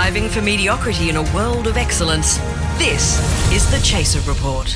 Striving for mediocrity in a world of excellence. This is the Chaser Report.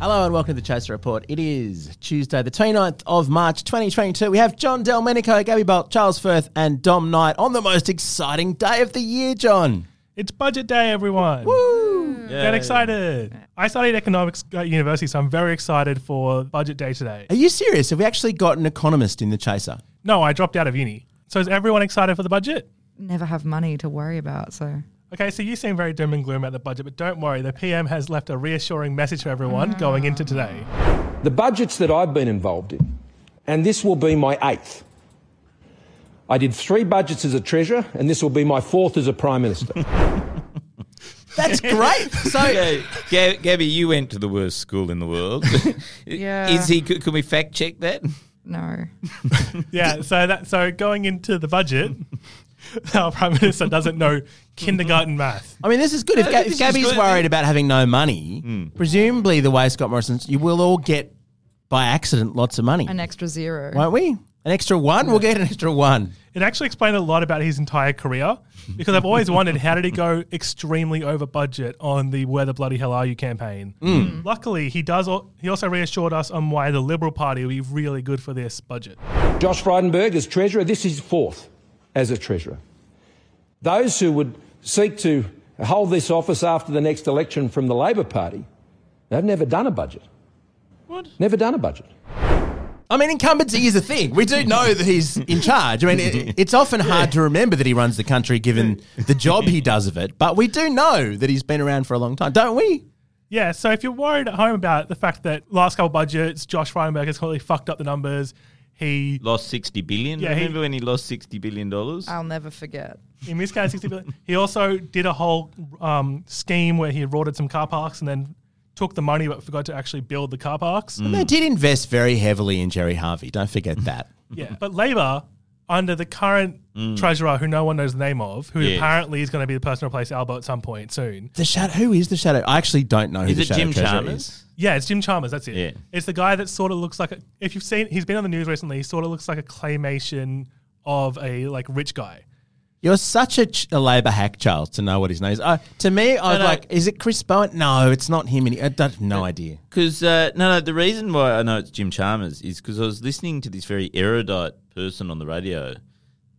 Hello and welcome to the Chaser Report. It is Tuesday, the 29th of March 2022. We have John Delmenico, Gabby Bolt, Charles Firth, and Dom Knight on the most exciting day of the year, John. It's budget day, everyone. Woo! Get excited. I studied economics at university, so I'm very excited for budget day today. Are you serious? Have we actually got an economist in the Chaser? No, I dropped out of uni. So is everyone excited for the budget? Never have money to worry about. So Okay, so you seem very doom and gloom about the budget, but don't worry. The PM has left a reassuring message for everyone going into today. The budgets that I've been involved in, and this will be my eighth. I did three budgets as a treasurer, and this will be my fourth as a prime minister. That's great. So, Yeah, Ga- Gabby, you went to the worst school in the world. Yeah. Is he? Could, can we fact check that? no, Yeah, so that so going into the budget, our prime minister doesn't know kindergarten mm-hmm. math. I mean, this is good. If, No, Ga- if Gabby's good. worried about having no money, mm. presumably the way Scott Morrison's, you will all get by accident lots of money, an extra zero. won't we? An extra one? We'll get an extra one. It actually explained a lot about his entire career because I've always wondered how did he go extremely over budget on the "Where the bloody hell are you" campaign. Mm. Mm. Luckily, he does. al- He also reassured us on why the Liberal Party will be really good for this budget. Josh Frydenberg is treasurer, this is fourth as a treasurer. Those who would seek to hold this office after the next election from the Labor Party, they've never done a budget. What? Never done a budget. I mean, incumbency is a thing. We do know that he's in charge. I mean, it, it's often hard to remember that he runs the country given the job he does of it, but we do know that he's been around for a long time, don't we? Yeah, so if you're worried at home about the fact that last couple budgets, Josh Frydenberg has completely fucked up the numbers. He Lost sixty billion. Yeah, he- Remember when he lost sixty billion dollars? I'll never forget. he miscounted 60 billion. He also did a whole um, scheme where he rorted some car parks and then took the money but forgot to actually build the car parks. And they did invest very heavily in Gerry Harvey. Don't forget that. Yeah, but Labor, under the current treasurer, who no one knows the name of, who Yes. apparently is going to be the person to replace Albo at some point soon. The shadow. Who is the shadow? I actually don't know who Is the it shadow Jim Chalmers? is. Yeah, it's Jim Chalmers. That's it. Yeah. It's the guy that sort of looks like a. If you've seen, he's been on the news recently. He sort of looks like a claymation of a like rich guy. You're such a, ch- a Labor hack, Charles, to know what his name is. Uh, to me, I was no. like, is it Chris Bowen? No, it's not him. Any- I don't have no idea. Because uh, no, no. The reason why I know it's Jim Chalmers is because I was listening to this very erudite person on the radio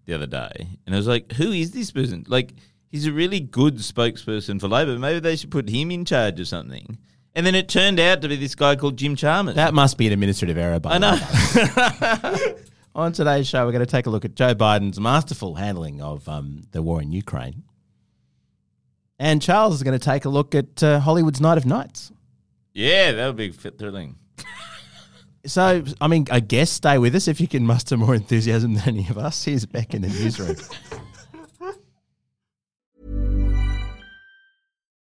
the other day, and I was like, "Who is this person?" Like, he's a really good spokesperson for Labor. Maybe they should put him in charge of something. And then it turned out to be this guy called Jim Chalmers. That must be an administrative error. By I know. On today's show, we're going to take a look at Joe Biden's masterful handling of um, the war in Ukraine. And Charles is going to take a look at uh, Hollywood's Night of Nights. yeah, that would be thrilling. So, I mean, I guess stay with us if you can muster more enthusiasm than any of us. Here's Beck in the newsroom.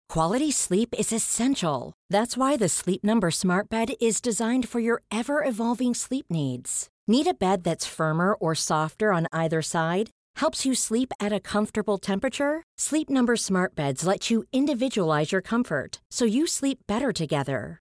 Quality sleep is essential. That's why the Sleep Number Smart Bed is designed for your ever evolving sleep needs. Need a bed that's firmer or softer on either side? Helps you sleep at a comfortable temperature? Sleep Number Smart Beds let you individualize your comfort so you sleep better together.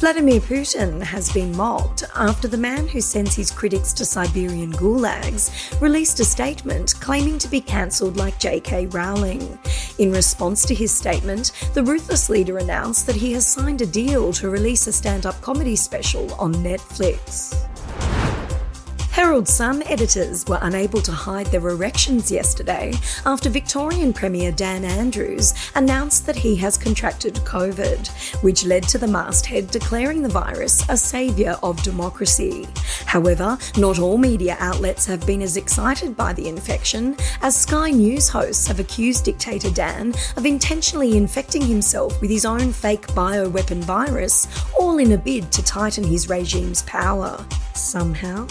Vladimir Putin has been mocked after the man who sends his critics to Siberian gulags released a statement claiming to be cancelled like J.K. Rowling. In response to his statement, the ruthless leader announced that he has signed a deal to release a stand up comedy special on Netflix. Herald Sun editors were unable to hide their erections yesterday after Victorian Premier Dan Andrews announced that he has contracted COVID, which led to the masthead declaring the virus a saviour of democracy. However, not all media outlets have been as excited by the infection, as Sky News hosts have accused dictator Dan of intentionally infecting himself with his own fake bioweapon virus, all in a bid to tighten his regime's power. Somehow.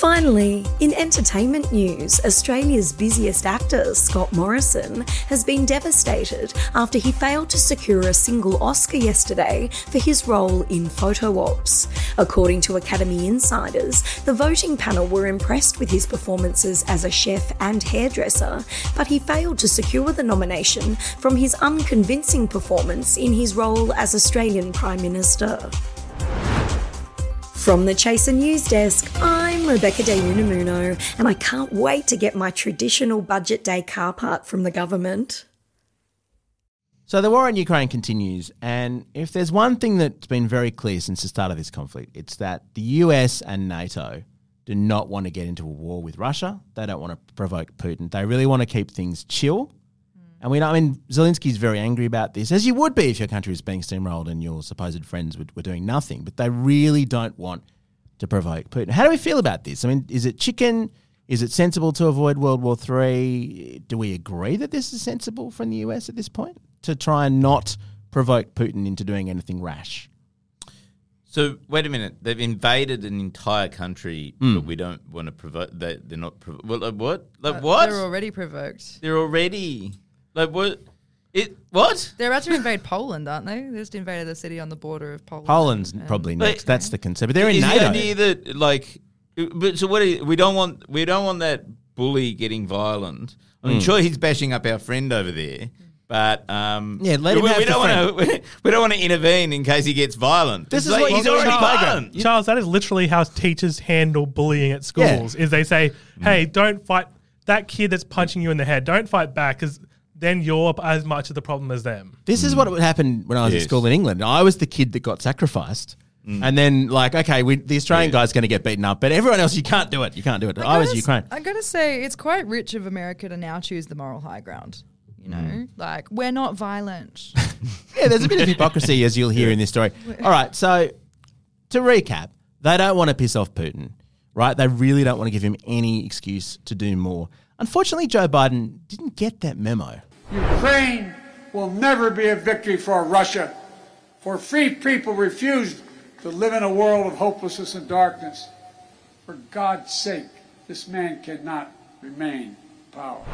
Finally, in entertainment news, Australia's busiest actor, Scott Morrison, has been devastated after he failed to secure a single Oscar yesterday for his role in Photo Ops. According to Academy insiders, the voting panel were impressed with his performances as a chef and hairdresser, but he failed to secure the nomination from his unconvincing performance in his role as Australian Prime Minister. From the Chaser News Desk, I'm Rebecca De Unamuno, and I can't wait to get my traditional budget day car park from the government. So the war in Ukraine continues, and if there's one thing that's been very clear since the start of this conflict, it's that the US and NATO do not want to get into a war with Russia. They don't want to provoke Putin. They really want to keep things chill. And we know, I mean, Zelensky's very angry about this, as you would be if your country was being steamrolled and your supposed friends were, were doing nothing. But they really don't want to provoke Putin. How do we feel about this? I mean, is it chicken? Is it sensible to avoid World War III? Do we agree that this is sensible from the US at this point to try and not provoke Putin into doing anything rash? So wait a minute. They've invaded an entire country, Hmm. but we don't want to provoke. They, they're not. Provo- well, like what? Like Uh, what? They're already provoked. They're already like what? It what? They're about to invade Poland, aren't they? They just invaded the city on the border of Poland. Poland's and- probably But- next. That's the concern. But they're in Is NATO. the idea that like, but so what? Is, we don't want. We don't want that bully getting violent. I'm Hmm. sure he's bashing up our friend over there. But um, Yeah, let him we, have we the don't want to. We don't want to intervene in case he gets violent. This It's is like what he's you do in already a playground. violent. Charles, that is literally how teachers handle bullying at schools. Is they say, "Hey, don't fight that kid that's punching you in the head. Don't fight back, because then you're as much of the problem as them." This is what mm. would happen when I was Yes. at school in England. I was the kid that got sacrificed. Mm. And then, like, okay, we, the Australian guy's going to get beaten up, but everyone else, you can't do it. You can't do it. I, was gotta s- Ukraine. I gotta say, it's quite rich of America to now choose the moral high ground. You know, mm. like we're not violent. Yeah, there's a bit of hypocrisy, as you'll hear in this story. All right, so to recap, they don't want to piss off Putin, right? They really don't want to give him any excuse to do more. Unfortunately, Joe Biden didn't get that memo. Ukraine will never be a victory for Russia, for free people refused to live in a world of hopelessness and darkness. For God's sake, this man cannot remain in power.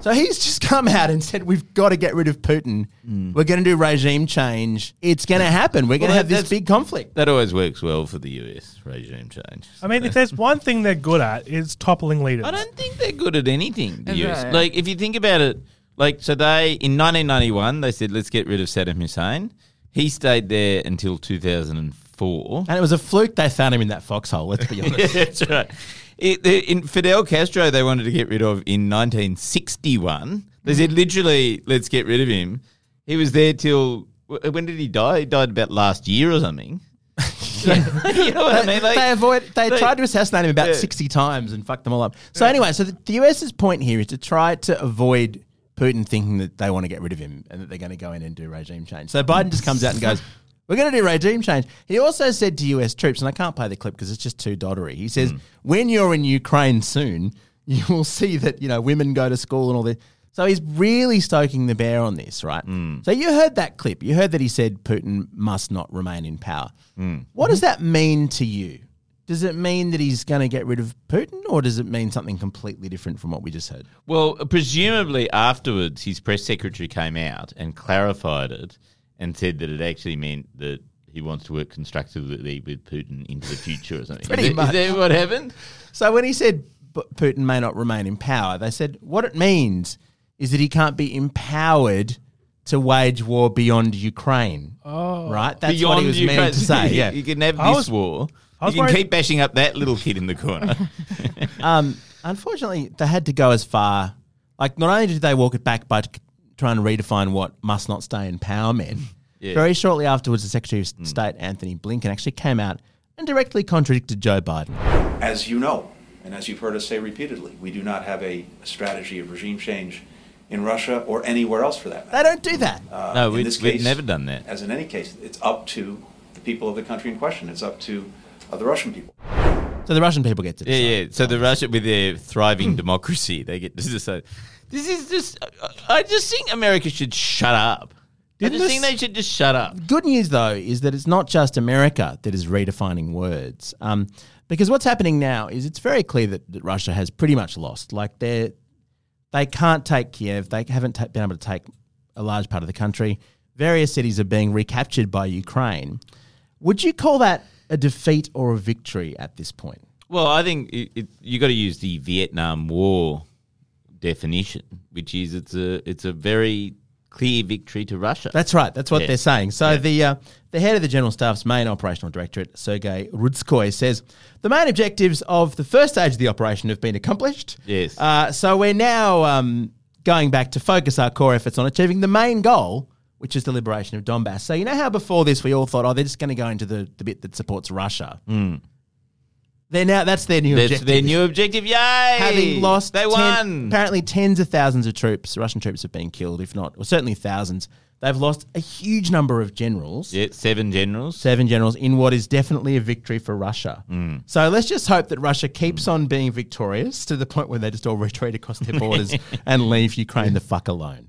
So he's just come out and said, We've got to get rid of Putin. Hmm. We're going to do regime change. It's going to happen. We're going to have this big conflict. That always works well for the US regime change. I mean, if there's one thing they're good at, is toppling leaders. I don't think they're good at anything. The Okay. US. Like if you think about it, like so they in 1991 they said let's get rid of Saddam Hussein. He stayed there until 2004. And it was a fluke they found him in that foxhole, let's be honest. That's right. It, the- in Fidel Castro, they wanted to get rid of in 1961. They said mm-hmm. literally, let's get rid of him. He was there till when did he die? He died about last year or something. you know what I mean? Like, they avoid. They, they- tried to assassinate him about Yeah. sixty times and fucked them all up. So anyway, so the, the US's point here is to try to avoid Putin thinking that they want to get rid of him and that they're going to go in and do regime change. So Biden just comes out and goes, "We're going to do regime change." He also said to US troops, and I can't play the clip because it's just too doddery. He says, hmm. "When you're in Ukraine soon, you will see that you know women go to school and all this." So he's really stoking the bear on this, right? Hmm. So you heard that clip. You heard that he said Putin must not remain in power. Hmm. What does that mean to you? Does it mean that he's going to get rid of Putin, or does it mean something completely different from what we just heard? Well, presumably afterwards, his press secretary came out and clarified it and said that it actually meant that he wants to work constructively with Putin into the future or something. Pretty is, that- is much. that what happened? So when he said "P- Putin may not remain in power, they said what it means is that he can't be empowered to wage war beyond Ukraine. Oh, right. That's what he was Ukraine. meaning to say. Yeah. you can have I this was- war. I You can worried- keep bashing up that little kid in the corner. Um, unfortunately, they had to go as far. Like, not only did they walk it back by t- trying to redefine what must not stay in power meant, Yeah. very shortly afterwards, the Secretary of State, Antony Blinken, actually came out and directly contradicted Joe Biden. As you know, and as you've heard us say repeatedly, we do not have a strategy of regime change in Russia or anywhere else for that matter. They don't do that. Uh, No, in we- this we've never done that. As in any case, it's up to the people of the country in question. It's up to uh, the Russian people. So the Russian people get to yeah, decide. yeah. yeah. So the Russia with their thriving democracy, they get to decide. This is just. I just think America should shut up. I Didn't just this- think they should just shut up. Good news, though, is that it's not just America that is redefining words. Um, Because what's happening now is it's very clear that, that Russia has pretty much lost. Like they they can't take Kiev. They haven't ta- been able to take a large part of the country. Various cities are being recaptured by Ukraine. Would you call that a defeat or a victory at this point? Well, I think it, it, you got to use the Vietnam War definition, which is it's a it's a very clear victory to Russia. That's right. That's what Yeah. they're saying. So Yeah. the uh, the head of the General Staff's main operational directorate, Sergei Rudskoy, says the main objectives of the first stage of the operation have been accomplished. Yes. Uh, so we're now um, going back to focus our core efforts on achieving the main goal, which is the liberation of Donbass. So you know how before this we all thought, oh, they're just going to go into the, the bit that supports Russia. They're now that's their new. That's objective. their new objective. Yay! Having lost, they ten- won. Apparently, tens of thousands of troops, Russian troops, have been killed. If not, or certainly thousands. They've lost a huge number of generals. Yeah, seven generals. Seven generals in what is definitely a victory for Russia. Hmm. So let's just hope that Russia keeps on being victorious to the point where they just all retreat across their borders and leave Ukraine the fuck alone.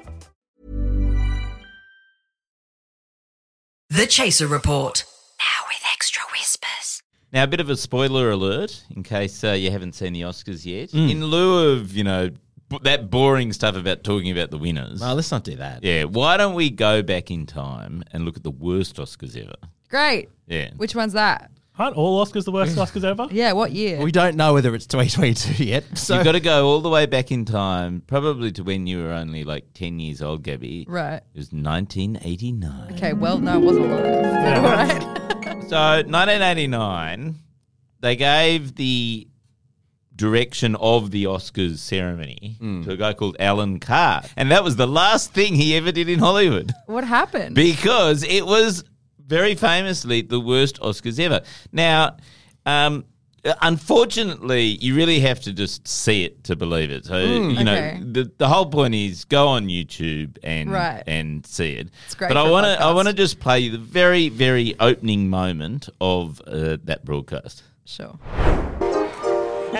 The Chaser Report. Now with extra whispers. Now, a bit of a spoiler alert in case uh, you haven't seen the Oscars yet. Mm. In lieu of, you know, b- that boring stuff about talking about the winners. Well, let's not do that. Yeah, why don't we go back in time and look at the worst Oscars ever? Great. Yeah. Which one's that? Aren't all Oscars the worst Oscars ever? Yeah, what year? We don't know whether it's 2022 yet. So You've got to go all the way back in time, probably to when you were only like 10 years old, Gabby. Right. It was 1989. Okay, well, no, it wasn't alive. All right. So, 1989, they gave the direction of the Oscars ceremony hmm. to a guy called Allan Carr. And that was the last thing he ever did in Hollywood What happened? because it was very famously the worst Oscars ever. Now, um, unfortunately, you really have to just see it to believe it. So you know, Okay. the the whole point is go on YouTube and Right. and see it. It's great but I want to I want to just play you the very very opening moment of uh, that broadcast. Sure.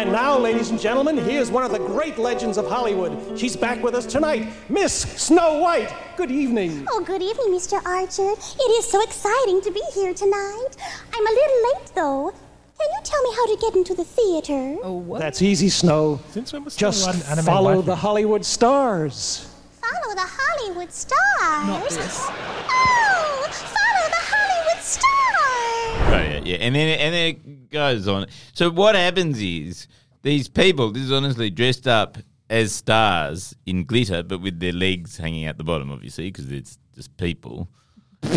And now, ladies and gentlemen, here's one of the great legends of Hollywood. She's back with us tonight, Miss Snow White. Good evening. Oh, good evening, Mr. Archerd. It is so exciting to be here tonight. I'm a little late, though. Can you tell me how to get into the theater? Oh, what? That's easy, Snow. Since when was Just White an anime follow the Hollywood stars. Follow the Hollywood stars. Not this. Yeah, and then and then it goes on. So what happens is these people, this is honestly dressed up as stars in glitter, but with their legs hanging out the bottom, obviously, because it's just people.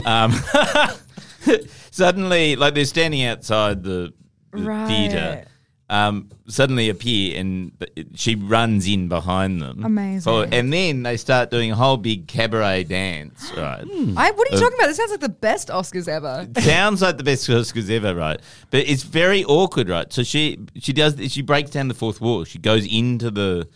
Um, suddenly, like they're standing outside the, the Right. theater. Um, suddenly appear and she runs in behind them. Amazing. So- and then they start doing a whole big cabaret dance, right? I, what are you Uh, talking about? This sounds like the best Oscars ever. Sounds like the best Oscars ever, right? But it's very awkward, right? So she she does she breaks down the fourth wall. She goes into the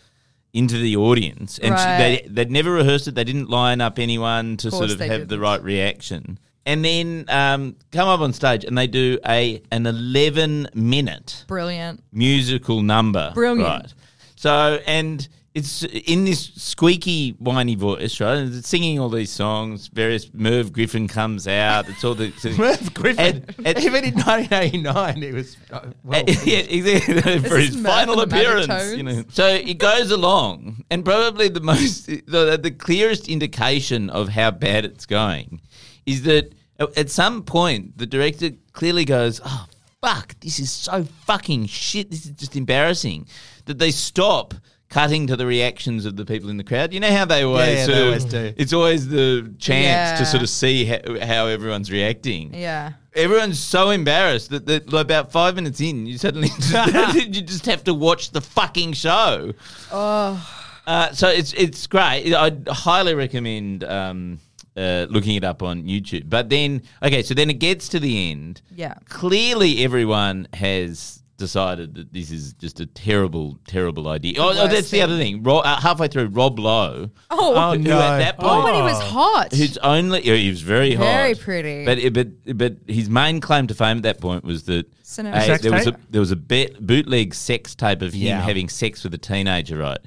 into the audience, and Right. she, they they'd never rehearsed it. They didn't line up anyone to sort of have the didn't. right reaction. And then um, come up on stage, and they do a an eleven minute Brilliant. musical number. Brilliant. Right. So, and it's in this squeaky, whiny voice, right? And it's singing all these songs. Various Merv Griffin comes out. It's all the Merv Griffin, And- and- even in 1989, he was uh, well. yeah, exactly. For his final and the Magic appearance, you know. So it goes along, and probably the most, the, the clearest indication of how bad it's going is that at- at some point the director clearly goes, "Oh fuck, this is so fucking shit. This is just embarrassing." That they stop. Cutting to the reactions of the people in the crowd. You know how they always, yeah, sort they of- always do. It's always the chance Yeah. to sort of see how, how everyone's reacting. Yeah. Everyone's so embarrassed that, that like, about five minutes in, you suddenly you just have to watch the fucking show. Oh, Uh, so it's it's great. I highly recommend um, uh, looking it up on YouTube. But then, okay, so then it gets to the end. Yeah. Clearly, everyone has decided that this is just a terrible, terrible idea. Oh, oh, worst that's the other thing. Ro- uh, halfway through, Rob Lowe. Oh, who at that point, Oh, when he was hot. Who's only yeah, he was very hot, Very pretty. But but but his main claim to fame at that point was that Cinema hey, sex there was a there was a bet, bootleg sex tape of him Yeah. having sex with a teenager, right?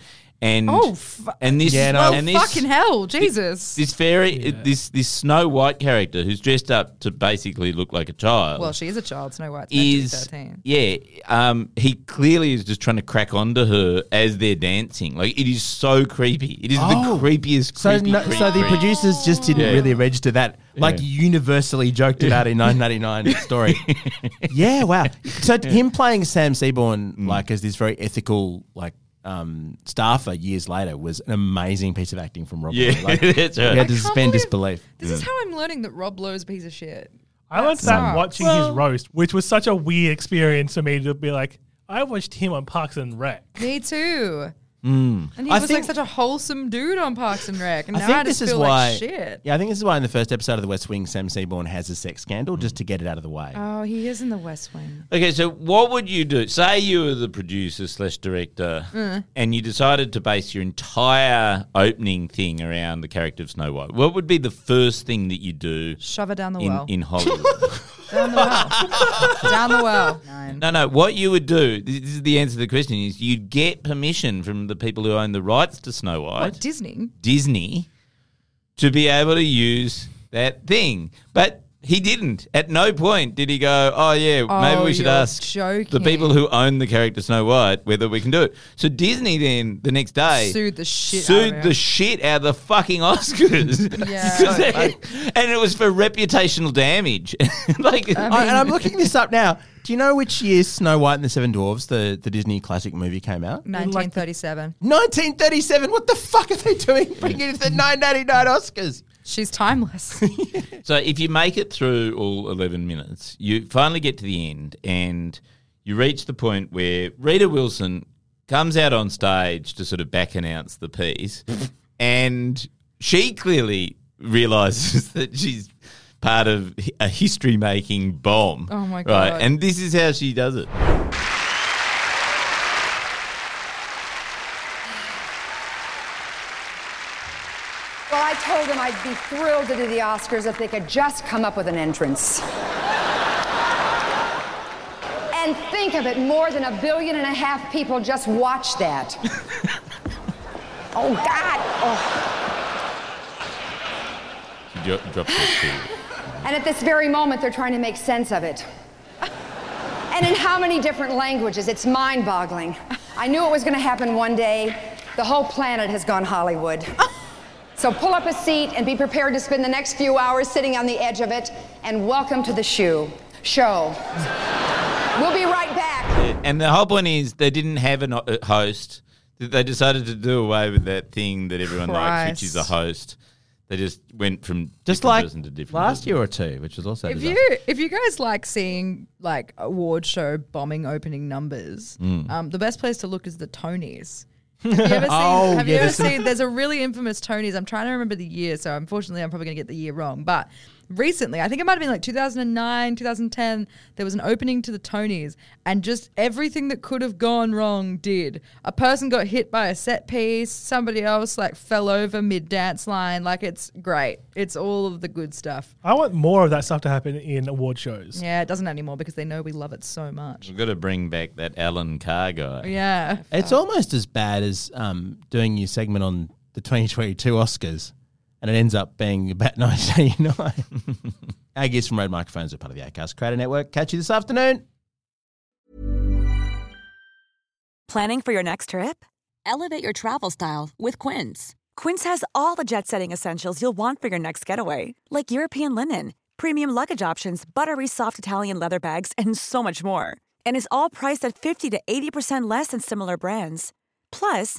And Oh, fu- and this Yeah, no. well, and this, fucking hell, Jesus. this very this this Snow White character who's dressed up to basically look like a child well, she is a child. Snow White's meant to be is 13. yeah um he clearly is just trying to crack onto her as they're dancing like it is so creepy it is Oh. the creepiest So, creepy, no, creepy, so the creepy. producers just didn't Yeah. really register that, like Yeah. universally joked about in 1999 story. yeah, wow. So t- him playing Sam Seaborn, Mm. like as this very ethical, like um, staffer years later, was an amazing piece of acting from Rob. Yeah, Lowe. like, that's right. We had to suspend disbelief. This is how I'm learning that Rob Lowe's a piece of shit. I learned That that sucks. watching his roast, which was such a weird experience for me to be like, I watched him on Parks and Rec. Me too. Mm. And he I was think- like such a wholesome dude on Parks and Rec, and I now think I just this is feel why. like shit. Yeah, I think this is why in the first episode of The West Wing, Sam Seaborn has a sex scandal just to get it out of the way. Oh, he is in the West Wing. Okay, so what would you do? Say you were the producer slash director, Mm. and you decided to base your entire opening thing around the character of Snow White. What would be the first thing that you do Shove her down the in, well. in Hollywood? Down the well. down the well. Nine. no, no. What you would do? This this is the answer to the question: is you'd get permission from the people who own the rights to Snow White, What, Disney? Disney, to be able to use that thing, but. He didn't. At no point did he go, "Oh yeah, maybe Oh, we should you're ask the joking. people who own the character Snow White whether we can do it." So Disney then the next day Sued the shit out sued of the him. shit out of the fucking Oscars. Yeah. 'Cause they- and it was for reputational damage. like, I- and I'm looking this up now. Do you know which year Snow White and the Seven Dwarfs, the, the Disney classic movie, came out? 1937. 1937. What the fuck are they doing? Bringing it to the 999 Oscars. She's timeless. So if you make it through all 11 minutes, you finally get to the end and you reach the point where Rita Wilson comes out on stage to sort of back announce the piece and she clearly realizes that she's part of a history making bomb. Oh my Right. God. And this is how she does it. Well, I told them I'd be thrilled to do the Oscars if they could just come up with an entrance. and think of it, more than a billion and a half people just watched that. oh, God. Oh. She dro- drops. And at this very moment, they're trying to make sense of it. And in how many different languages? It's mind boggling. I knew it was going to happen one day. The whole planet has gone Hollywood. So pull up a seat and be prepared to spend the next few hours sitting on the edge of it. And welcome to the shoe show. We'll be right back. And the whole point is they didn't have a uh, host. They decided to do away with that thing that everyone likes, which is a host. They just went from Just like person to different last person. year or two, which was also if disaster. you if you guys like seeing like award show bombing opening numbers, Mm. um, the best place to look is the Tonys. Have you ever seen? Oh, have yeah, you ever seen? There's a really infamous Tonys. I'm trying to remember the year, so unfortunately, I'm probably going to get the year wrong. But recently, I think it might have been like 2009, 2010. There was an opening to the Tonys, and just everything that could have gone wrong did. A person got hit by a set piece. Somebody else like fell over mid dance line. Like it's great. It's all of the good stuff. I want more of that stuff to happen in award shows. Yeah, it doesn't anymore because they know we love it so much. We've got to bring back that Allan Carr guy. Yeah. It's almost as bad as um, doing your segment on the 2022 Oscars, and it ends up being about 1989. Our gifts from Red Microphones are part of the Acast Creator Network. Catch you this afternoon. Planning for your next trip? Elevate your travel style with Quince. Quince has all the jet setting essentials you'll want for your next getaway, like European linen, premium luggage options, buttery soft Italian leather bags, and so much more. And is all priced at 50 to 80% less than similar brands. Plus,